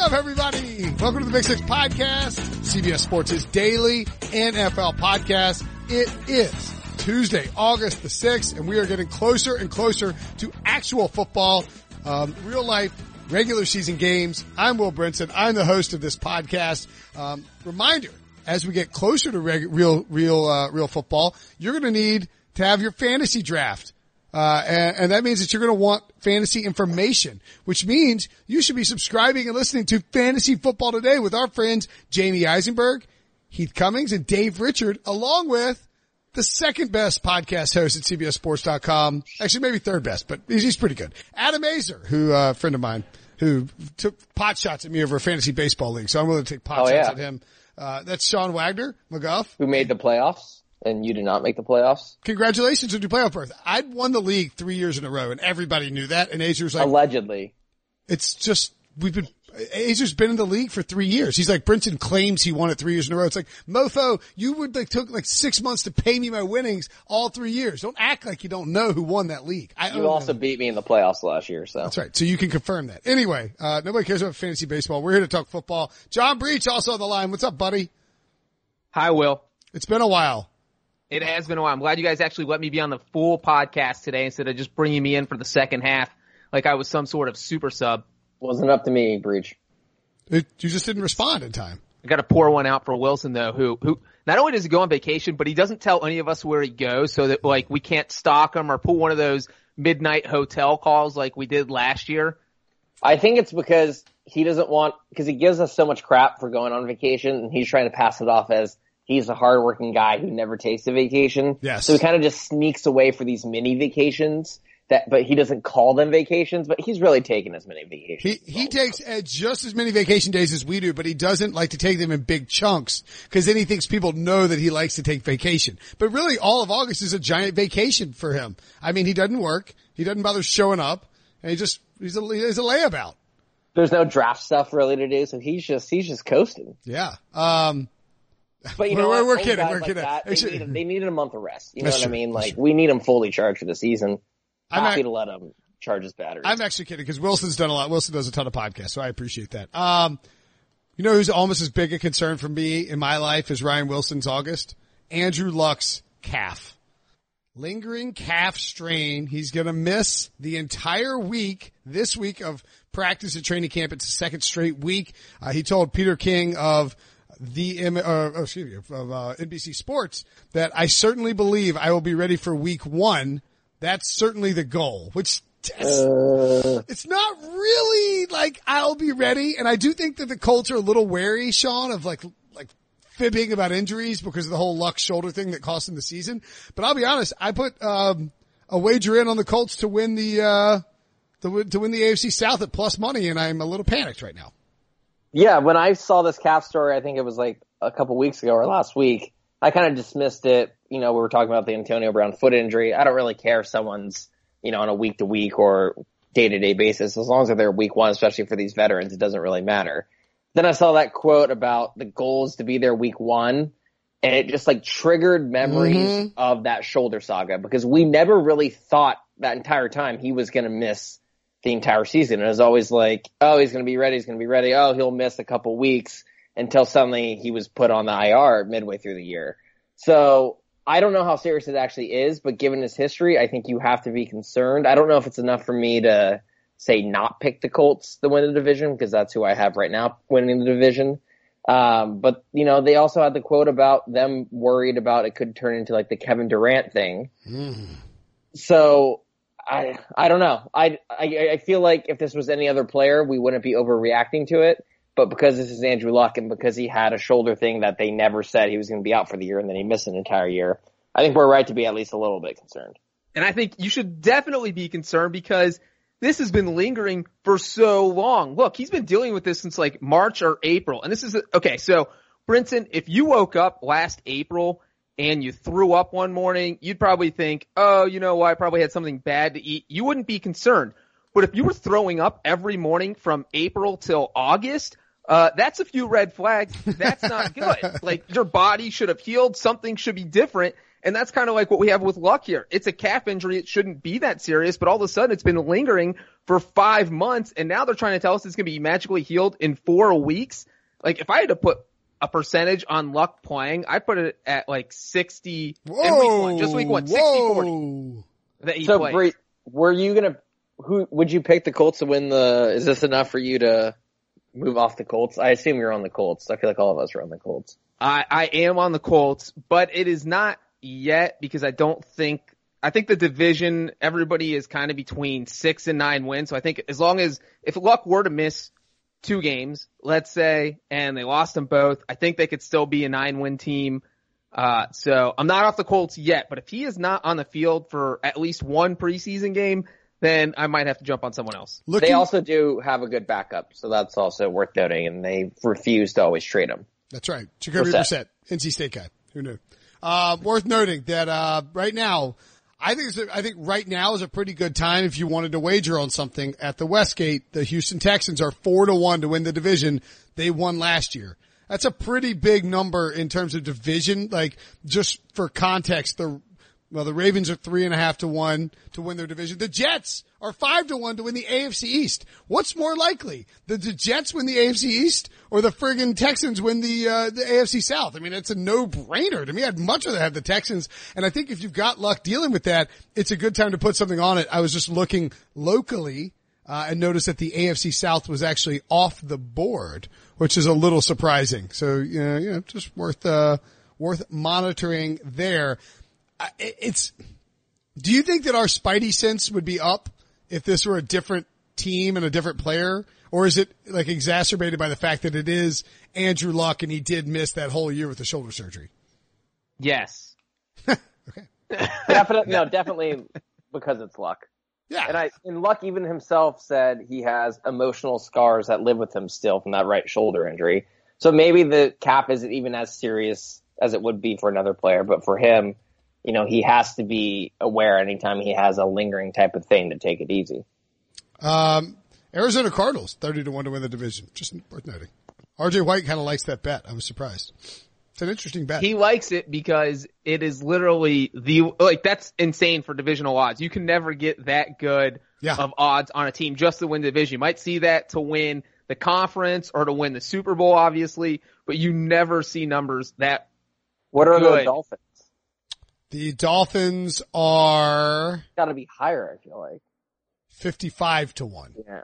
up, everybody? Welcome to the Big Six Podcast, CBS Sports' daily NFL podcast. It is Tuesday, August the 6th, and we are getting closer and closer to actual football, um, real life, regular season games. I'm Will Brinson. I'm the host of this podcast. Um, reminder, as we get closer to reg- real, real, uh, real football, you're going to need to have your fantasy draft. Uh, and, and, that means that you're going to want fantasy information, which means you should be subscribing and listening to Fantasy Football Today with our friends Jamey Eisenberg, Heath Cummings, and Dave Richard, along with the second best podcast host at CBSSports.com. Actually, maybe third best, but he's pretty good. Adam Aizer, who, uh, a friend of mine, who took pot shots at me over a fantasy baseball league. So I'm willing to take pot oh, shots yeah. at him. Uh, that's Sean Wagner, McGough. Who made the playoffs and you did not make the playoffs. Congratulations on your playoff berth. I'd won the league three years in a row and everybody knew that. And Aizer's like, allegedly, it's just, we've been, Aizer's been in the league for three years. He's like, Brinson claims he won it three years in a row. It's like, mofo, you would like took like six months to pay me my winnings all three years. Don't act like you don't know who won that league. I you also beat me in the playoffs last year, so. That's right. So you can confirm that. Anyway, uh, nobody cares about fantasy baseball. We're here to talk football. John Breech also on the line. What's up, buddy? Hi, Will. It's been a while. It has been a while. I'm glad you guys actually let me be on the full podcast today instead of just bringing me in for the second half like I was some sort of super sub. Wasn't up to me, Breech. It, you just didn't respond in time. I got to pour one out for Wilson though, who who not only does he go on vacation, but he doesn't tell any of us where he goes, so that like we can't stalk him or pull one of those midnight hotel calls like we did last year. I think it's because he doesn't want because he gives us so much crap for going on vacation, and he's trying to pass it off as he's a hardworking guy who never takes a vacation. Yes. So he kind of just sneaks away for these mini vacations that, but he doesn't call them vacations, but he's really taking as many vacations. He, he takes uh, just as many vacation days as we do, but he doesn't like to take them in big chunks because then he thinks people know that he likes to take vacation. But really all of August is a giant vacation for him. I mean, he doesn't work. He doesn't bother showing up and he just, he's a, he's a layabout. There's no draft stuff really to do, so he's just, he's just coasting. Yeah. Um, But you know, we're- we're kidding, we're like kidding. that, They, Actually- needed, they needed a month of rest. You know what I mean? Like we need him fully charged for the season. I'm Happy to let him charge his batteries. I'm actually kidding because Wilson's done a lot. Wilson does a ton of podcasts, so I appreciate that. Um, you know who's almost as big a concern for me in my life as Ryan Wilson's August? Andrew Luck's calf. Lingering calf strain. He's going to miss the entire week, this week of practice and training camp. It's the second straight week. Uh, he told Peter King of the, uh, oh, excuse me, of uh, NBC Sports that I certainly believe I will be ready for week one. That's certainly the goal, which Uh, it's not really like I'll be ready. And I do think that the Colts are a little wary, Sean, of like, like fibbing about injuries because of the whole luck shoulder thing that cost him the season. But I'll be honest, I put, um, a wager in on the Colts to win the, uh, to, to win the AFC South at plus money and I'm a little panicked right now. Yeah, when I saw this calf story, I think it was like a couple weeks ago or last week. I kind of dismissed it. You know, we were talking about the Antonio Brown foot injury. I don't really care if someone's, you know, on a week to week or day to day basis. As long as they're week one, especially for these veterans, it doesn't really matter. Then I saw that quote about the goals to be there week one and it just like triggered memories Mhm. of that shoulder saga because we never really thought that entire time he was going to miss the entire season. It was always like, oh, he's going to be ready. He's going to be ready. Oh, he'll miss a couple weeks until suddenly he was put on the IR midway through the year. So I don't know how serious it actually is, but given his history, I think you have to be concerned. I don't know if it's enough for me to say not pick the Colts to win the division because that's who I have right now winning the division. Um, but you know, they also had the quote about them worried about it could turn into like the Kevin Durant thing. So I I don't know. I, I I feel like if this was any other player, we wouldn't be overreacting to it. But because this is Andrew Luck and because he had a shoulder thing that they never said he was going to be out for the year and then he missed an entire year, I think we're right to be at least a little bit concerned. And I think you should definitely be concerned because this has been lingering for so long. Look, he's been dealing with this since like March or April. And this is, okay, so Brinson, if you woke up last April and you threw up one morning, you'd probably think, oh, you know I probably had something bad to eat. You wouldn't be concerned. But if you were throwing up every morning from April till August, uh, that's a few red flags. That's not good. like your body should have healed. Something should be different. And that's kind of like what we have with Luck here. It's a calf injury. It shouldn't be that serious, but all of a sudden it's been lingering for five months. And now they're trying to tell us it's going to be magically healed in four weeks. Like if I had to put a percentage on Luck playing, I put it at like 60 Whoa, in week one, just week one, 60 40 whoa. that he So, plays. Bree, were you gonna? Who would you pick the Colts to win the? Is this enough for you to move off the Colts? I assume you're on the Colts. I feel like all of us are on the Colts. I, I am on the Colts, but it is not yet because I don't think I think the division everybody is kind of between six and nine wins. So I think as long as if Luck were to miss two games, let's say, and they lost them both, I think they could still be a nine win team. Uh, so I'm not off the Colts yet, but if he is not on the field for at least one preseason game, then I might have to jump on someone else. Looking, They also do have a good backup, so that's also worth noting. And they refuse to always trade him. That's right. Jacoby Brissett. Brissett, NC State guy. Who knew? Uh, worth noting that, uh, right now, I think, a, I think right now is a pretty good time if you wanted to wager on something at the Westgate. The Houston Texans are four to one to win the division. They won last year. That's a pretty big number in terms of division. Like just for context, the well, the Ravens are three and a half to one to win their division. The Jets are five to one to win the AFC East. What's more likely? The, the Jets win the AFC East or the friggin' Texans win the, uh, the AFC South? I mean, it's a no-brainer to me. I'd much rather have the Texans. And I think if you've got luck dealing with that, it's a good time to put something on it. I was just looking locally, uh, and noticed that the AFC South was actually off the board, which is a little surprising. So, you know, you know just worth, uh, worth monitoring there. I- it's, do you think that our spidey sense would be up if this were a different team and a different player? Or is it like exacerbated by the fact that it is Andrew Luck and he did miss that whole year with the shoulder surgery? Yes. Okay. Definitely, no, definitely because it's luck. Yeah. And I, and Luck even himself said he has emotional scars that live with him still from that right shoulder injury. So maybe the cap isn't even as serious as it would be for another player, but for him, you know, he has to be aware anytime he has a lingering type of thing to take it easy. Um, Arizona Cardinals, 30 to 1 to win the division. Just worth noting. RJ White kind of likes that bet. I was surprised. It's an interesting bet. He likes it because it is literally the like that's insane for divisional odds. You can never get that good Yeah. of odds on a team just to win the division. You might see that to win the conference or to win the Super Bowl, obviously, but you never see numbers that What are the Dolphins? The Dolphins are Got to be higher, I feel like. 55 to 1. Yeah.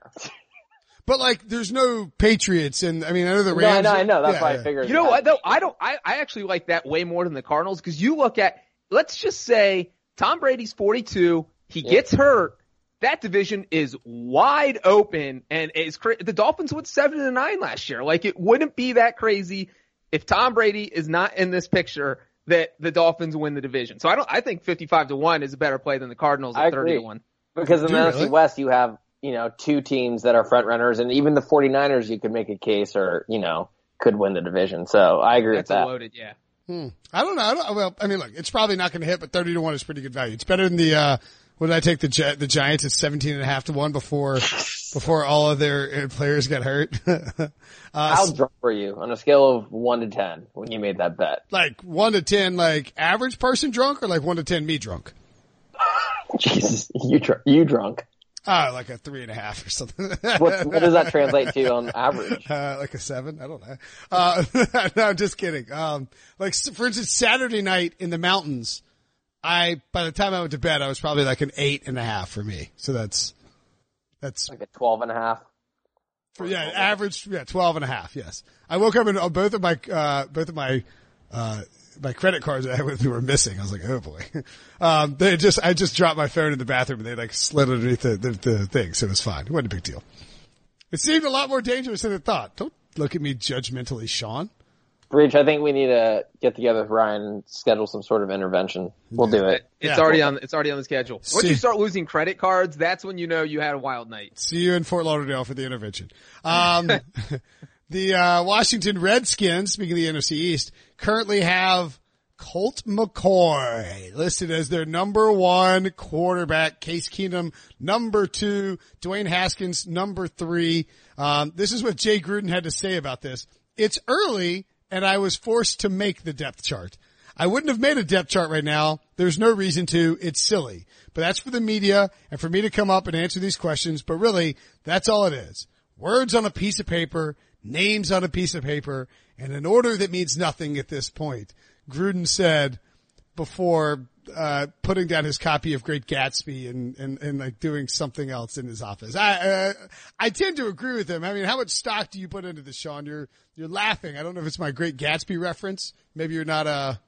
But like, there's no Patriots and I mean, I know the No, Rams. I know, I know. That's yeah, why yeah. I figured. You know that. what though? I don't. I, I actually like that way more than the Cardinals because you look at. Let's just say Tom Brady's 42. He Yeah. gets hurt. That division is wide open, and it's cra- the Dolphins went seven to nine last year. Like it wouldn't be that crazy if Tom Brady is not in this picture that the Dolphins win the division. So I don't. I think 55 to one is a better play than the Cardinals at 30 to agree. one. Because in Do the NFC really? West, you have, you know, two teams that are front runners and even the 49ers, you could make a case or, you know, could win the division. So I agree That's with a that. loaded, yeah. Hmm. I don't know. I don't, well, I mean, look, it's probably not going to hit, but 30 to 1 is pretty good value. It's better than the, uh, what did I take the Gi- the Giants at 17 and a half to 1 before, before all of their uh, players got hurt? uh, How drunk were you on a scale of 1 to 10 when you made that bet? like 1 to 10, like average person drunk or like 1 to 10 me drunk? Jesus, you, dr- you drunk. Ah, like a three and a half or something. What, what does that translate to on average? Uh, like a seven? I don't know. Uh, no, I'm just kidding. Um, like for instance, Saturday night in the mountains, I, by the time I went to bed, I was probably like an eight and a half for me. So that's, that's, Like a 12 and a half. for, yeah, average, yeah, 12 and a half. Yes. I woke up and uh, both of my, uh, both of my, uh, my credit cards that I had with me were missing. I was like, oh boy. Um, they just, I just dropped my phone in the bathroom and they like slid underneath the, the, the thing. So it was fine. It wasn't a big deal. It seemed a lot more dangerous than it thought. Don't look at me judgmentally, Sean. Breech, I think we need to get together with Ryan and schedule some sort of intervention. We'll do it. It's Yeah. already on. It's already on the schedule. Once See- you start losing credit cards, that's when you know you had a wild night. See you in Fort Lauderdale for the intervention. Um, the uh, Washington Redskins, speaking of the NFC East, currently have Colt McCoy listed as their number one quarterback. Case Keenum number two. Dwayne Haskins number three. Um, this is what Jay Gruden had to say about this. It's early, and I was forced to make the depth chart. I wouldn't have made a depth chart right now. There's no reason to. It's silly. But that's for the media and for me to come up and answer these questions. But really, that's all it is. Words on a piece of paper, names on a piece of paper, and an order that means nothing at this point. Gruden said before uh, putting down his copy of Great Gatsby and, and, and like doing something else in his office. I, uh, I tend to agree with him. I mean, how much stock do you put into this, Sean? You're, you're laughing. I don't know if it's my Great Gatsby reference. Maybe you're not a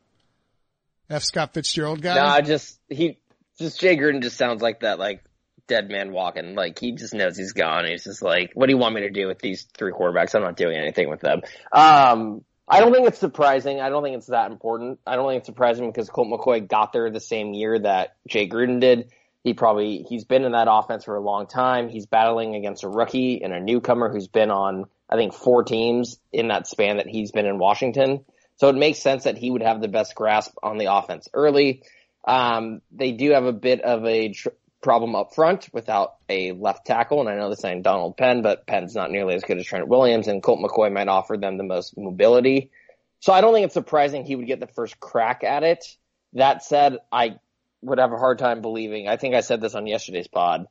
F. Scott Fitzgerald guy. Nah, just, he, just Jay Gruden just sounds like that, like, dead man walking. Like, he just knows he's gone. He's just like, what do you want me to do with these three quarterbacks? I'm not doing anything with them. Um, I don't think it's surprising. I don't think it's that important. I don't think it's surprising because Colt McCoy got there the same year that Jay Gruden did. He probably he's been in that offense for a long time. He's battling against a rookie and a newcomer who's been on I think four teams in that span that he's been in Washington. So it makes sense that he would have the best grasp on the offense early. Um, they do have a bit of a tr- problem up front without a left tackle. And I know this ain't Donald Penn, but Penn's not nearly as good as Trent Williams and Colt McCoy might offer them the most mobility. So I don't think it's surprising he would get the first crack at it. That said, I would have a hard time believing. I think I said this on yesterday's pod.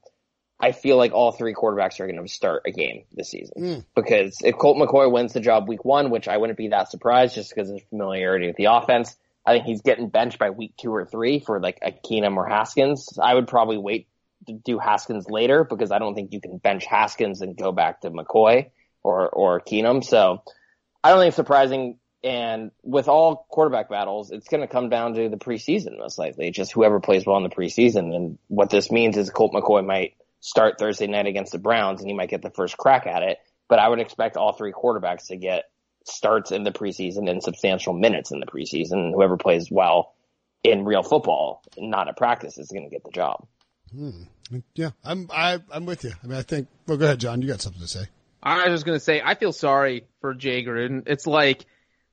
I feel like all three quarterbacks are going to start a game this season mm. because if Colt McCoy wins the job week one, which I wouldn't be that surprised just because of familiarity with the offense, I think he's getting benched by week two or three for like a Keenum or Haskins. I would probably wait to do Haskins later because I don't think you can bench Haskins and go back to McCoy or, or Keenum. So I don't think it's surprising. And with all quarterback battles, it's going to come down to the preseason most likely, just whoever plays well in the preseason. And what this means is Colt McCoy might start Thursday night against the Browns and he might get the first crack at it. But I would expect all three quarterbacks to get starts in the preseason and substantial minutes in the preseason. Whoever plays well in real football, not at practice, is going to get the job. Hmm. Yeah, I'm I, am i am with you. I mean, I think. Well, go ahead, John. You got something to say? I was just going to say I feel sorry for Jay Gruden. It's like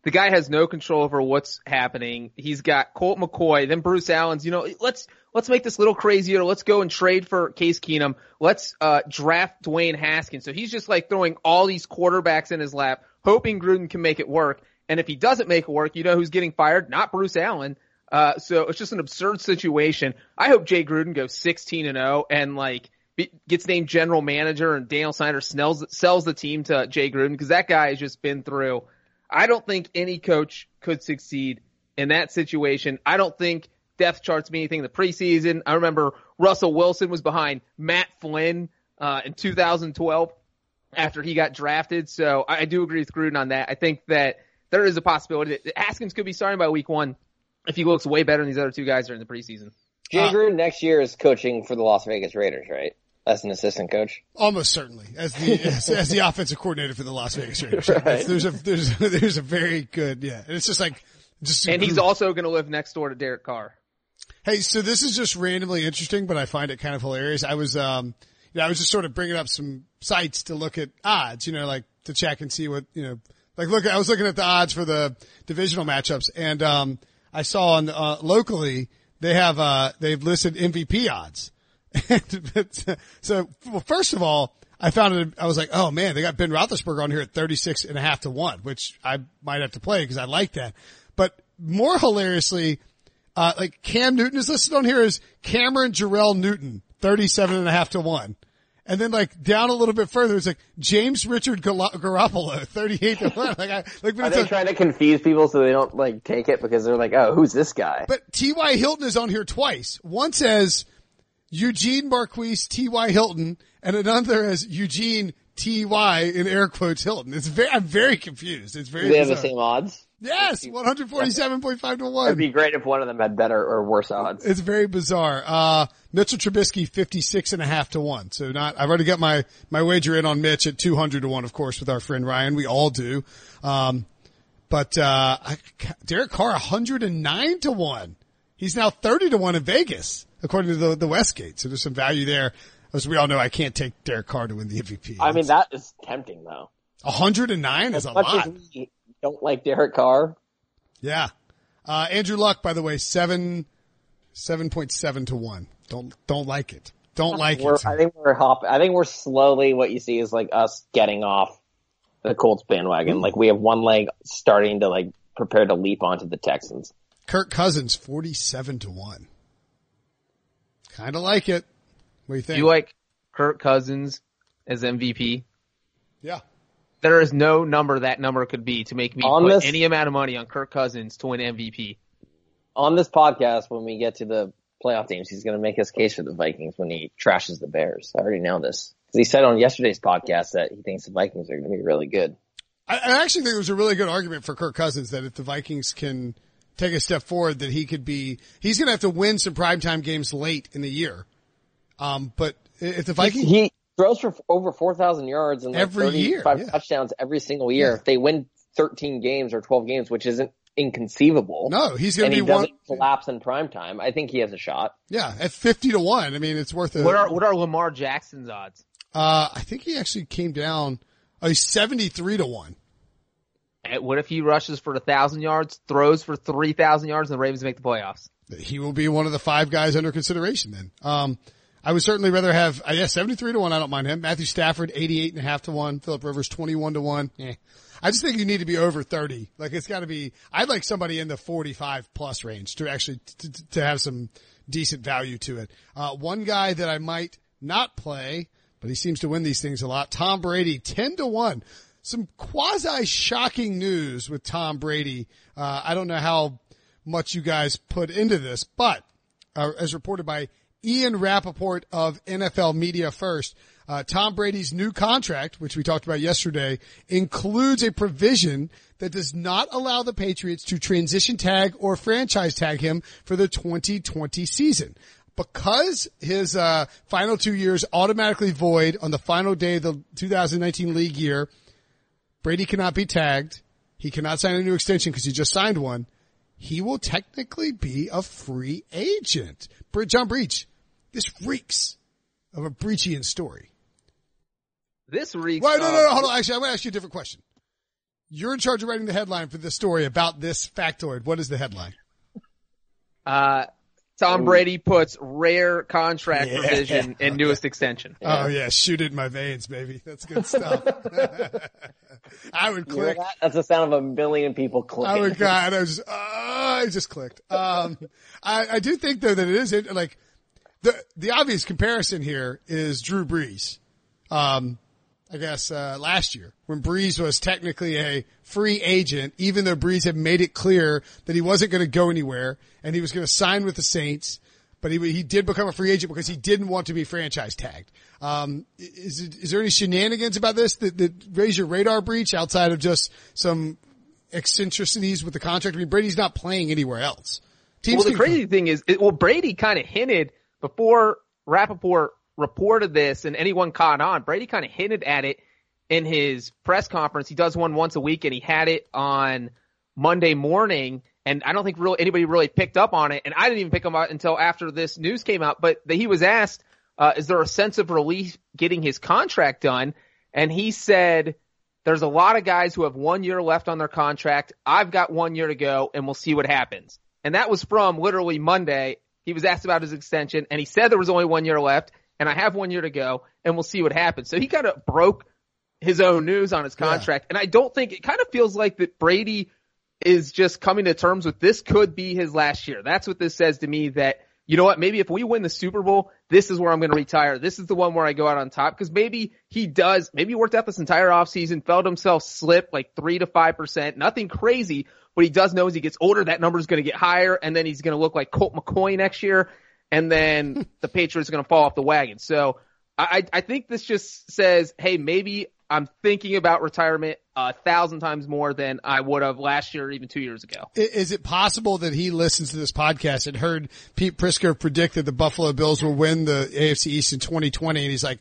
the guy has no control over what's happening. He's got Colt McCoy, then Bruce Allen's. You know, let's let's make this a little crazier. Let's go and trade for Case Keenum. Let's uh, draft Dwayne Haskins. So he's just like throwing all these quarterbacks in his lap hoping Gruden can make it work. And if he doesn't make it work, you know who's getting fired? Not Bruce Allen. Uh, so it's just an absurd situation. I hope Jay Gruden goes 16 and 0 and like be, gets named general manager and Daniel Snyder sells, sells the team to Jay Gruden because that guy has just been through. I don't think any coach could succeed in that situation. I don't think depth charts mean anything in the preseason. I remember Russell Wilson was behind Matt Flynn, uh, in 2012 after he got drafted. So I do agree with Gruden on that. I think that there is a possibility that Haskins could be starting by week one if he looks way better than these other two guys during the preseason. Jay uh, Gruden next year is coaching for the Las Vegas Raiders, right? As an assistant coach, almost certainly as the as, as the offensive coordinator for the Las Vegas Raiders. right. There's a there's there's a very good yeah. And it's just like just and he's also going to live next door to Derek Carr. Hey, so this is just randomly interesting, but I find it kind of hilarious. I was um know, I was just sort of bringing up some sites to look at odds, you know, like to check and see what, you know, like look, I was looking at the odds for the divisional matchups and, um, I saw on, uh, locally, they have, uh, they've listed MVP odds. so, well, first of all, I found it, I was like, oh man, they got Ben Roethlisberger on here at 36 and a half to one, which I might have to play because I like that. But more hilariously, uh, like Cam Newton is listed on here as Cameron Jarrell Newton 37 and a half to one. And then like down a little bit further, it's like James Richard Garoppolo, 38 to 1. Like, I, like, Are they a, trying to confuse people so they don't like take it because they're like, oh, who's this guy? But T.Y. Hilton is on here twice. One says Eugene Marquise T.Y. Hilton and another as Eugene T.Y. in air quotes Hilton. It's very, I'm very confused. It's very Do they bizarre. have the same odds? Yes, 147.5 to 1. It'd be great if one of them had better or worse odds. It's very bizarre. Uh, Mitchell Trubisky, 56 and a half to 1. So not, I've already got my, my wager in on Mitch at 200 to 1, of course, with our friend Ryan. We all do. Um, but, uh, I, Derek Carr, 109 to 1. He's now 30 to 1 in Vegas, according to the, the Westgate. So there's some value there. As we all know, I can't take Derek Carr to win the MVP. I mean, that is tempting though. 109 is a lot. As don't like Derek Carr. Yeah. Uh, Andrew Luck, by the way, seven, 7.7 to one. Don't, don't like it. Don't like we're, it. I think we're hop, I think we're slowly, what you see is like us getting off the Colts bandwagon. Like we have one leg starting to like prepare to leap onto the Texans. Kirk Cousins, 47 to 1. Kind of like it. What do you think? You like Kirk Cousins as MVP? yeah. There is no number that number could be to make me On put this- any amount of money on Kirk Cousins to win MVP. On this podcast, when we get to the playoff teams, he's going to make his case for the Vikings when he trashes the Bears. I already know this because he said on yesterday's podcast that he thinks the Vikings are going to be really good. I, I actually think it was a really good argument for Kirk Cousins that if the Vikings can take a step forward, that he could be, he's going to have to win some primetime games late in the year. Um, but if the Vikings, He throws for over 4,000 yards and like Every year, 35 yeah. touchdowns every single year. Yeah. If they win 13 games or 12 games, which isn't inconceivable. no, he's going and to he be one, collapse in prime time. I think he has a shot. yeah, at 50 to 1. I mean, it's worth it. What are what are Lamar Jackson's odds? Uh, I think he actually came down, oh, he's 73 to 1. And What if he rushes for a thousand yards, throws for three thousand yards, and the Ravens make the playoffs? He will be one of the five guys under consideration then. Um, I would certainly rather have, uh, yeah, 73 to 1. I don't mind him. Matthew Stafford, 88 and a half to 1. Philip Rivers, 21 to 1. Eh. I just think you need to be over 30. Like it's gotta be, I'd like somebody in the 45 plus range to actually, to, to have some decent value to it. Uh, one guy that I might not play, but he seems to win these things a lot. Tom Brady, 10 to 1. Some quasi shocking news with Tom Brady. Uh, I don't know how much you guys put into this, but uh, as reported by Ian Rapoport of NFL Media First, uh, Tom Brady's new contract, which we talked about yesterday, includes a provision that does not allow the Patriots to transition tag or franchise tag him for the 2020 season. Because his uh, final two years automatically void on the final day of the 2019 league year, Brady cannot be tagged. He cannot sign a new extension because he just signed one. He will technically be a free agent. John Breech, this reeks of a Breechian story. This reeks. Wait, no, no, of- no, hold on. Actually, I'm going to ask you a different question. You're in charge of writing the headline for this story about this factoid. What is the headline? Uh, Tom Brady puts rare contract Yeah. provision in newest extension. Oh yeah, shoot it in my veins, baby. That's good stuff. I would click. that? That's the sound of a million people clicking. I would God, I was just, uh, I just clicked. Um, I, I do think though that it is it, like the the obvious comparison here is Drew Brees. Um, I guess uh, last year when Brees was technically a free agent, even though Brees had made it clear that he wasn't going to go anywhere and he was going to sign with the Saints, but he he did become a free agent because he didn't want to be franchise tagged. Um, is is there any shenanigans about this that, that raise your radar Breech outside of just some eccentricities with the contract? I mean, Brady's not playing anywhere else. Teams Well, the crazy thing is, it, well, Brady kind of hinted before Rapoport reported this and anyone caught on. Brady kind of hinted at it in his press conference. He does one once a week and he had it on Monday morning. And I don't think really anybody really picked up on it. And I didn't even pick him up until after this news came out. But he was asked, uh, is there a sense of relief getting his contract done? And he said, there's a lot of guys who have one year left on their contract. I've got one year to go and we'll see what happens. And that was from literally Monday. He was asked about his extension and he said there was only one year left and I have one year to go and we'll see what happens. So he kind of broke his own news on his contract. And I don't think it kind of feels like that Brady is just coming to terms with this could be his last year. That's what this says to me that, you know what, maybe if we win the Super Bowl, this is where I'm going to retire. This is the one where I go out on top because maybe he does, maybe he worked out this entire offseason, felt himself slip like three to five percent, nothing crazy. What he does know as he gets older, that number is going to get higher and then he's going to look like Colt McCoy next year. And then the Patriots are going to fall off the wagon. So I, I think this just says, hey, maybe I'm thinking about retirement a thousand times more than I would have last year or even two years ago. Is it possible that he listens to this podcast and heard Pete Prisco predict that the Buffalo Bills will win the AFC East in 2020 and he's like,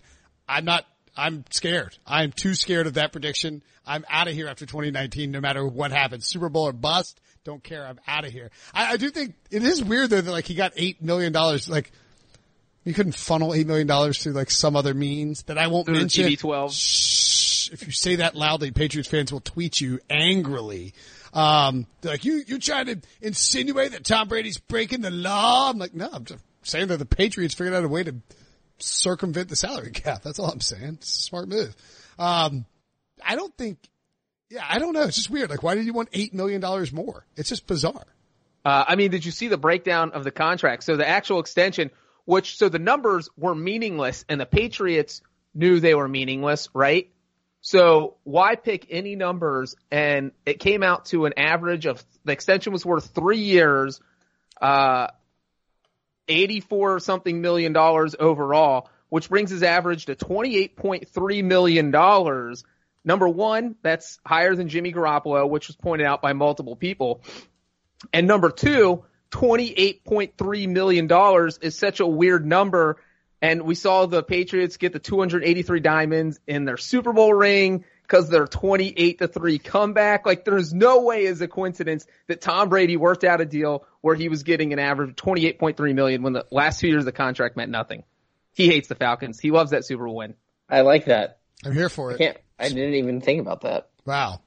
I'm not, I'm scared. I'm too scared of that prediction. I'm out of here after 2019 no matter what happens. Super Bowl or bust. Don't care. I'm out of here. I, I do think it is weird though that like he got $8 million. Like you couldn't funnel $8 million through like some other means that I won't Through mention. TB12. Shh, if you say that loudly, Patriots fans will tweet you angrily. Um, they're like, you, you trying to insinuate that Tom Brady's breaking the law? I'm like, no, I'm just saying that the Patriots figured out a way to circumvent the salary cap. That's all I'm saying. Smart move. Um, I don't think, yeah, I don't know. It's just weird. Like, why did you want $8 million more? It's just bizarre. Uh, I mean, did you see the breakdown of the contract? So the actual extension, which, so the numbers were meaningless and the Patriots knew they were meaningless, right? So why pick any numbers? And it came out to an average of, the extension was worth three years, uh, 84 something million dollars overall, which brings his average to $28.3 million. Number one, that's higher than Jimmy Garoppolo, which was pointed out by multiple people. And number two, $28.3 million is such a weird number. And we saw the Patriots get the 283 diamonds in their Super Bowl ring because their 28 to 3 comeback. Like there's no way is a coincidence that Tom Brady worked out a deal where he was getting an average of 28.3 million when the last two years of the contract meant nothing. He hates the Falcons. He loves that Super Bowl win. I like that. I'm here for I it. can't. I didn't even think about that. Wow.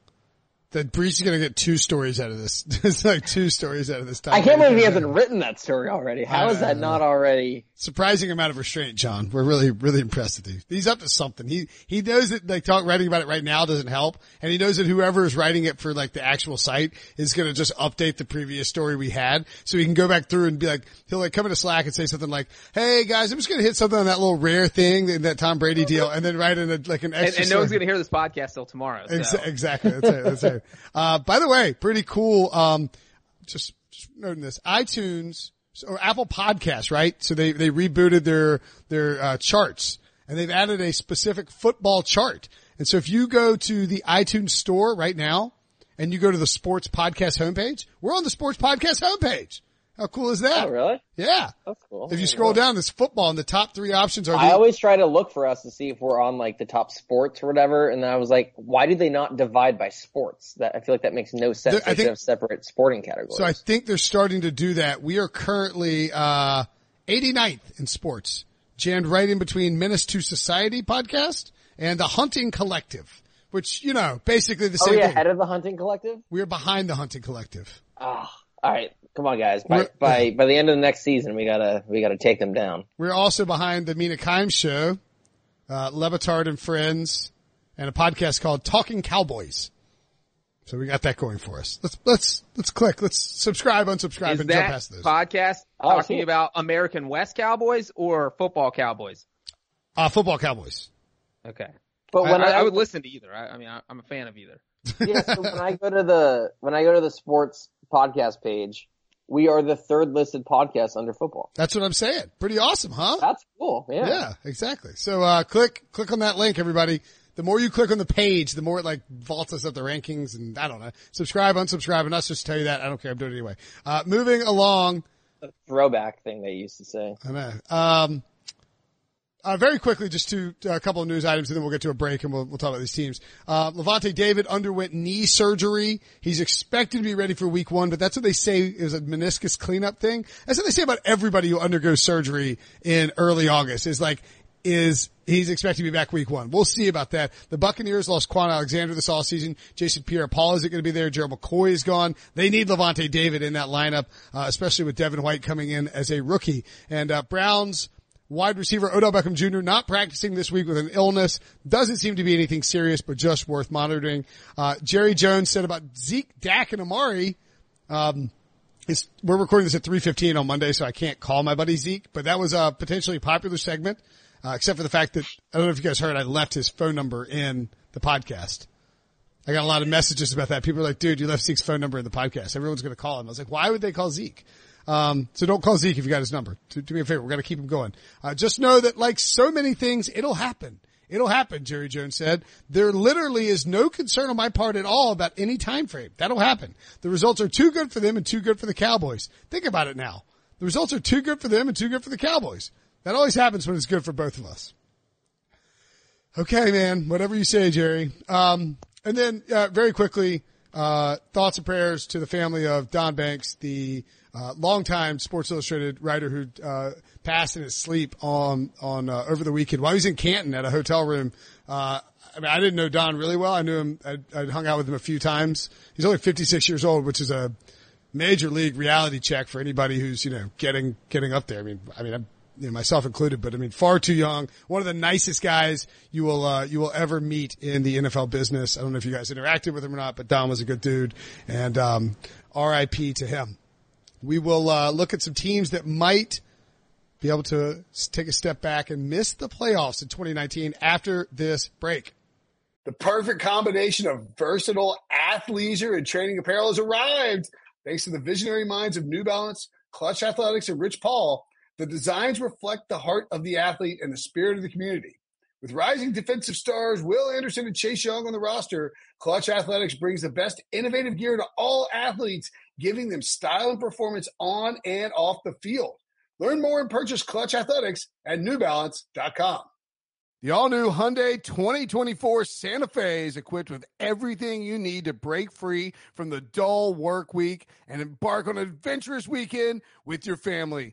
That Brees is going to get two stories out of this. it's like two stories out of this time. I can't believe he hasn't written that story already. How is I that not already? Surprising amount of restraint, John. We're really, really impressed with you. He's up to something. He, he knows that like talk, writing about it right now doesn't help. And he knows that whoever is writing it for like the actual site is going to just update the previous story we had. So he can go back through and be like, he'll like come into Slack and say something like, Hey guys, I'm just going to hit something on that little rare thing in that Tom Brady deal and then write in a, like an And, extra. and no one's going to hear this podcast till tomorrow. So. Ex- exactly. That's it. That's it. Uh, by the way, pretty cool. Um, just, just noting this, iTunes or Apple Podcasts, right? So they, they rebooted their, their, uh, charts and they've added a specific football chart. And so if you go to the iTunes store right now and you go to the sports podcast homepage, we're on the sports podcast homepage. How cool is that? Oh, really? Yeah. That's cool. If you scroll down, this football and the top three options are the, I always try to look for us to see if we're on like the top sports or whatever, and then I was like, why do they not divide by sports? That I feel like that makes no sense. There- I They should think- have separate sporting categories. So I think they're starting to do that. We are currently uh 89th in sports, jammed right in between Menace to Society podcast and the Hunting Collective, which you know basically the Are same we thing. ahead of the hunting collective? we are behind the Hunting Collective. Ah, all right. Come on, guys. By We're- by by the end of the next season, we gotta we gotta take them down. We're also behind the Mina Kimes show, uh, Le Batard and Friends, and a podcast called Talking Cowboys. So we got that going for us. Let's let's let's click. Let's subscribe, unsubscribe, Is and jump past those. podcast Oh, talking cool. about American West Cowboys or football Cowboys? Uh, football Cowboys. Okay. But I, when I, I, I would listen to either. I, I mean, I, I'm a fan of either. yeah, so when I go to the when I go to the sports podcast page, we are the third listed podcast under football. That's what I'm saying. Pretty awesome, huh? That's cool. Yeah. Yeah, exactly. So, uh, click, click on that link, everybody. The more you click on the page, the more it like vaults us up the rankings and I don't know. Subscribe, unsubscribe, and us just tell you that. I don't care. I'm doing it anyway. Uh, moving along. The throwback thing they used to say. I know. Um, uh, very quickly, just uh, a couple of news items, and then we'll get to a break, and we'll, we'll talk about these teams. Uh, Lavonte David underwent knee surgery. He's expected to be ready for Week One, but that's what they say is a meniscus cleanup thing. That's what they say about everybody who undergoes surgery in early August. Is like is he's expected to be back Week One. We'll see about that. The Buccaneers lost Kwon Alexander this offseason. Jason Pierre-Paul isn't going to be there. Gerald McCoy is gone. They need Lavonte David in that lineup, uh, especially with Devin White coming in as a rookie. And uh, Browns wide receiver Odell Beckham Jr. not practicing this week with an illness. Doesn't seem to be anything serious, but just worth monitoring. Uh, Jerry Jones said about Zeke, Dak, and Amari, um, it's, we're recording this at 3.15 on Monday, so I can't call my buddy Zeke, but that was a potentially popular segment, uh, except for the fact that, I don't know if you guys heard, I left his phone number in the podcast. I got a lot of messages about that. People are like, dude, you left Zeke's phone number in the podcast. Everyone's going to call him. I was like, why would they call Zeke? Um, so don't call Zeke if you got his number. Do, do me a favor. We're going to keep him going. Uh, just know that like so many things, it'll happen. It'll happen, Jerry Jones said. There literally is no concern on my part at all about any time frame. That'll happen. The results are too good for them and too good for the Cowboys. Think about it now. The results are too good for them and too good for the Cowboys. That always happens when it's good for both of us. Okay, man. Whatever you say, Jerry. Um, and then, uh, very quickly, uh, thoughts and prayers to the family of Don Banks, the, uh, longtime Sports Illustrated writer who, uh, passed in his sleep on, on, uh, over the weekend while he was in Canton at a hotel room. Uh, I mean, I didn't know Don really well. I knew him. I'd, I'd hung out with him a few times. He's only 56 years old, which is a major league reality check for anybody who's, you know, getting, getting up there. I mean, I mean, I'm, you know, myself included, but I mean, far too young. One of the nicest guys you will, uh, you will ever meet in the NFL business. I don't know if you guys interacted with him or not, but Don was a good dude and, um, RIP to him. We will uh, look at some teams that might be able to take a step back and miss the playoffs in 2019 after this break. The perfect combination of versatile athleisure and training apparel has arrived. Thanks to the visionary minds of New Balance, Clutch Athletics, and Rich Paul, the designs reflect the heart of the athlete and the spirit of the community. With rising defensive stars Will Anderson and Chase Young on the roster, Clutch Athletics brings the best innovative gear to all athletes, giving them style and performance on and off the field. Learn more and purchase Clutch Athletics at newbalance.com. The all new Hyundai 2024 Santa Fe is equipped with everything you need to break free from the dull work week and embark on an adventurous weekend with your family.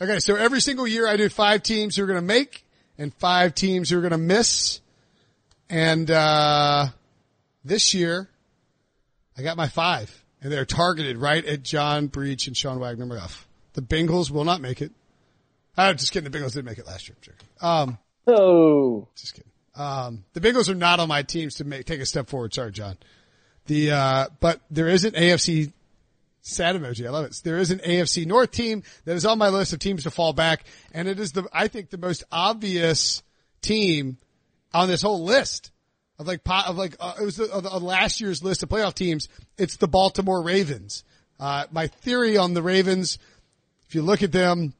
Okay, so every single year I do five teams who are going to make and five teams who are going to miss. And uh, this year, I got my five, and they're targeted right at John Breech and Sean Wagner McGough. The Bengals will not make it. I'm just kidding. The Bengals didn't make it last year. Um, oh, just kidding. Um, the Bengals are not on my teams to make take a step forward. Sorry, John. The uh, but there is an AFC sad emoji. I love it. There is an AFC North team that is on my list of teams to fall back, and it is the I think the most obvious team on this whole list of like of like uh, it was the, last year's list of playoff teams. It's the Baltimore Ravens. Uh, my theory on the Ravens, if you look at them,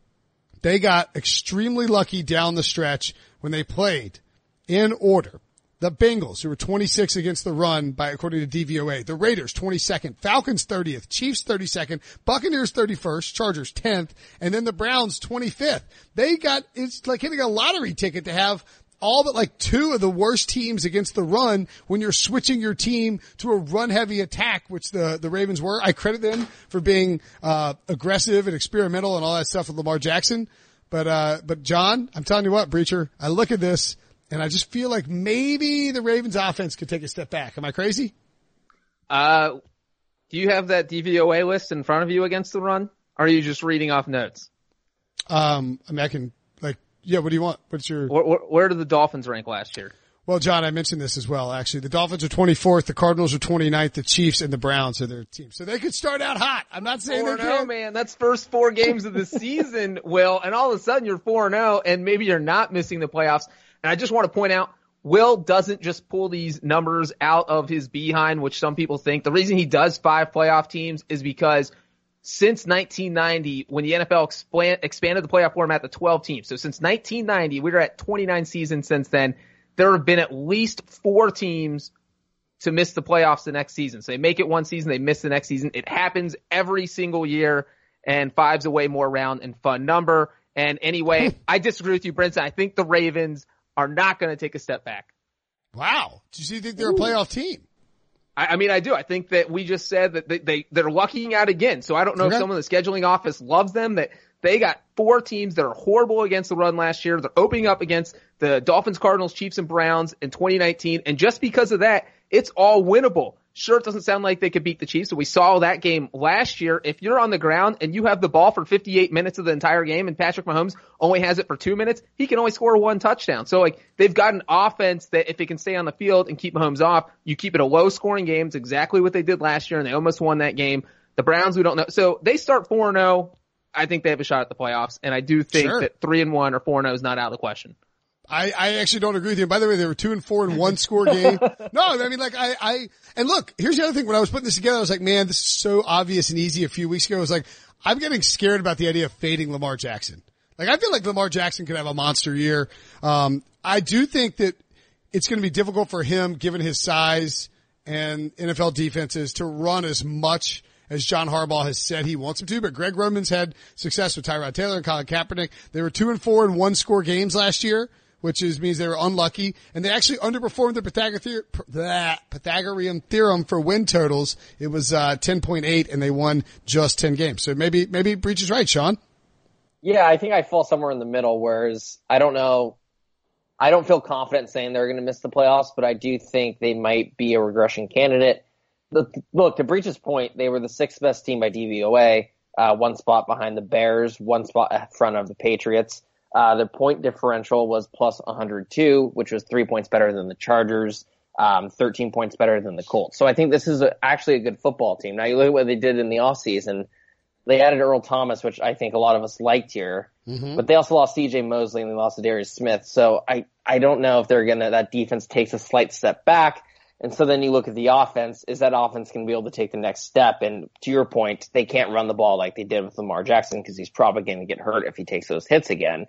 they got extremely lucky down the stretch when they played in order. The Bengals, who were 26 against the run by, according to DVOA. The Raiders, 22nd. Falcons, 30th. Chiefs, 32nd. Buccaneers, 31st. Chargers, 10th. And then the Browns, 25th. They got, it's like hitting a lottery ticket to have all but like two of the worst teams against the run when you're switching your team to a run heavy attack, which the, the Ravens were. I credit them for being, uh, aggressive and experimental and all that stuff with Lamar Jackson. But, uh, but John, I'm telling you what, Breacher, I look at this and I just feel like maybe the Ravens offense could take a step back. Am I crazy? Uh, do you have that DVOA list in front of you against the run? Or are you just reading off notes? Um, I mean, I can like, yeah, what do you want? What's your, where, where, where did the Dolphins rank last year? Well, John, I mentioned this as well, actually. The Dolphins are 24th, the Cardinals are 29th, the Chiefs and the Browns are their team. So they could start out hot. I'm not saying they can. man. That's first four games of the season, Will, and all of a sudden you're 4-0 and maybe you're not missing the playoffs. And I just want to point out, Will doesn't just pull these numbers out of his behind, which some people think. The reason he does five playoff teams is because since 1990, when the NFL expanded the playoff format to 12 teams, so since 1990, we're at 29 seasons since then, there have been at least four teams to miss the playoffs the next season. So they make it one season, they miss the next season. It happens every single year, and five's a way more round and fun number. And anyway, I disagree with you, Brinson. I think the Ravens are not going to take a step back. Wow. Do you think they're Ooh. a playoff team? I, I, mean, I do. I think that we just said that they, they, they're lucking out again. So I don't know okay. if someone in the scheduling office loves them that they got four teams that are horrible against the run last year. They're opening up against the Dolphins, Cardinals, Chiefs, and Browns in 2019. And just because of that, it's all winnable. Sure, it doesn't sound like they could beat the Chiefs. So we saw that game last year. If you're on the ground and you have the ball for 58 minutes of the entire game and Patrick Mahomes only has it for two minutes, he can only score one touchdown. So like they've got an offense that if it can stay on the field and keep Mahomes off, you keep it a low scoring game. It's exactly what they did last year and they almost won that game. The Browns, we don't know. So they start 4-0. I think they have a shot at the playoffs. And I do think sure. that 3 and 1 or 4-0 is not out of the question. I, I actually don't agree with you. By the way, they were two and four in one score game. No, I mean, like I, I, and look, here's the other thing. When I was putting this together, I was like, man, this is so obvious and easy a few weeks ago. I was like, I'm getting scared about the idea of fading Lamar Jackson. Like I feel like Lamar Jackson could have a monster year. Um, I do think that it's going to be difficult for him, given his size and NFL defenses, to run as much as John Harbaugh has said he wants him to. But Greg Roman's had success with Tyrod Taylor and Colin Kaepernick. They were two and four in one score games last year which is means they were unlucky, and they actually underperformed the Pythagorean, Pythagorean theorem for win totals. It was uh, ten point eight, and they won just ten games. So maybe maybe Breech is right, Sean. Yeah, I think I fall somewhere in the middle. Whereas I don't know, I don't feel confident saying they're going to miss the playoffs, but I do think they might be a regression candidate. Look, to Breech's point, they were the sixth best team by DVOA, uh, one spot behind the Bears, one spot in front of the Patriots. Uh, their point differential was plus 102, which was three points better than the Chargers, um, 13 points better than the Colts. So I think this is a, actually a good football team. Now you look at what they did in the offseason. They added Earl Thomas, which I think a lot of us liked here, mm-hmm. but they also lost CJ Mosley and they lost Darius Smith. So I, I don't know if they're gonna, that defense takes a slight step back. And so then you look at the offense, is that offense going to be able to take the next step? And to your point, they can't run the ball like they did with Lamar Jackson because he's probably going to get hurt if he takes those hits again.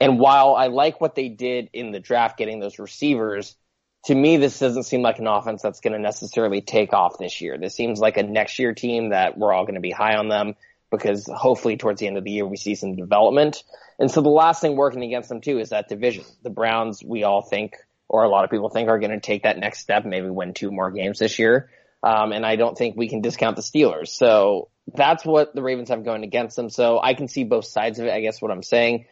And while I like what they did in the draft, getting those receivers, to me, this doesn't seem like an offense that's going to necessarily take off this year. This seems like a next year team that we're all going to be high on them because hopefully towards the end of the year we see some development. And so the last thing working against them too is that division. The Browns, we all think, or a lot of people think are going to take that next step, maybe win two more games this year. Um, and I don't think we can discount the Steelers. So that's what the Ravens have going against them. So I can see both sides of it. I guess what I'm saying.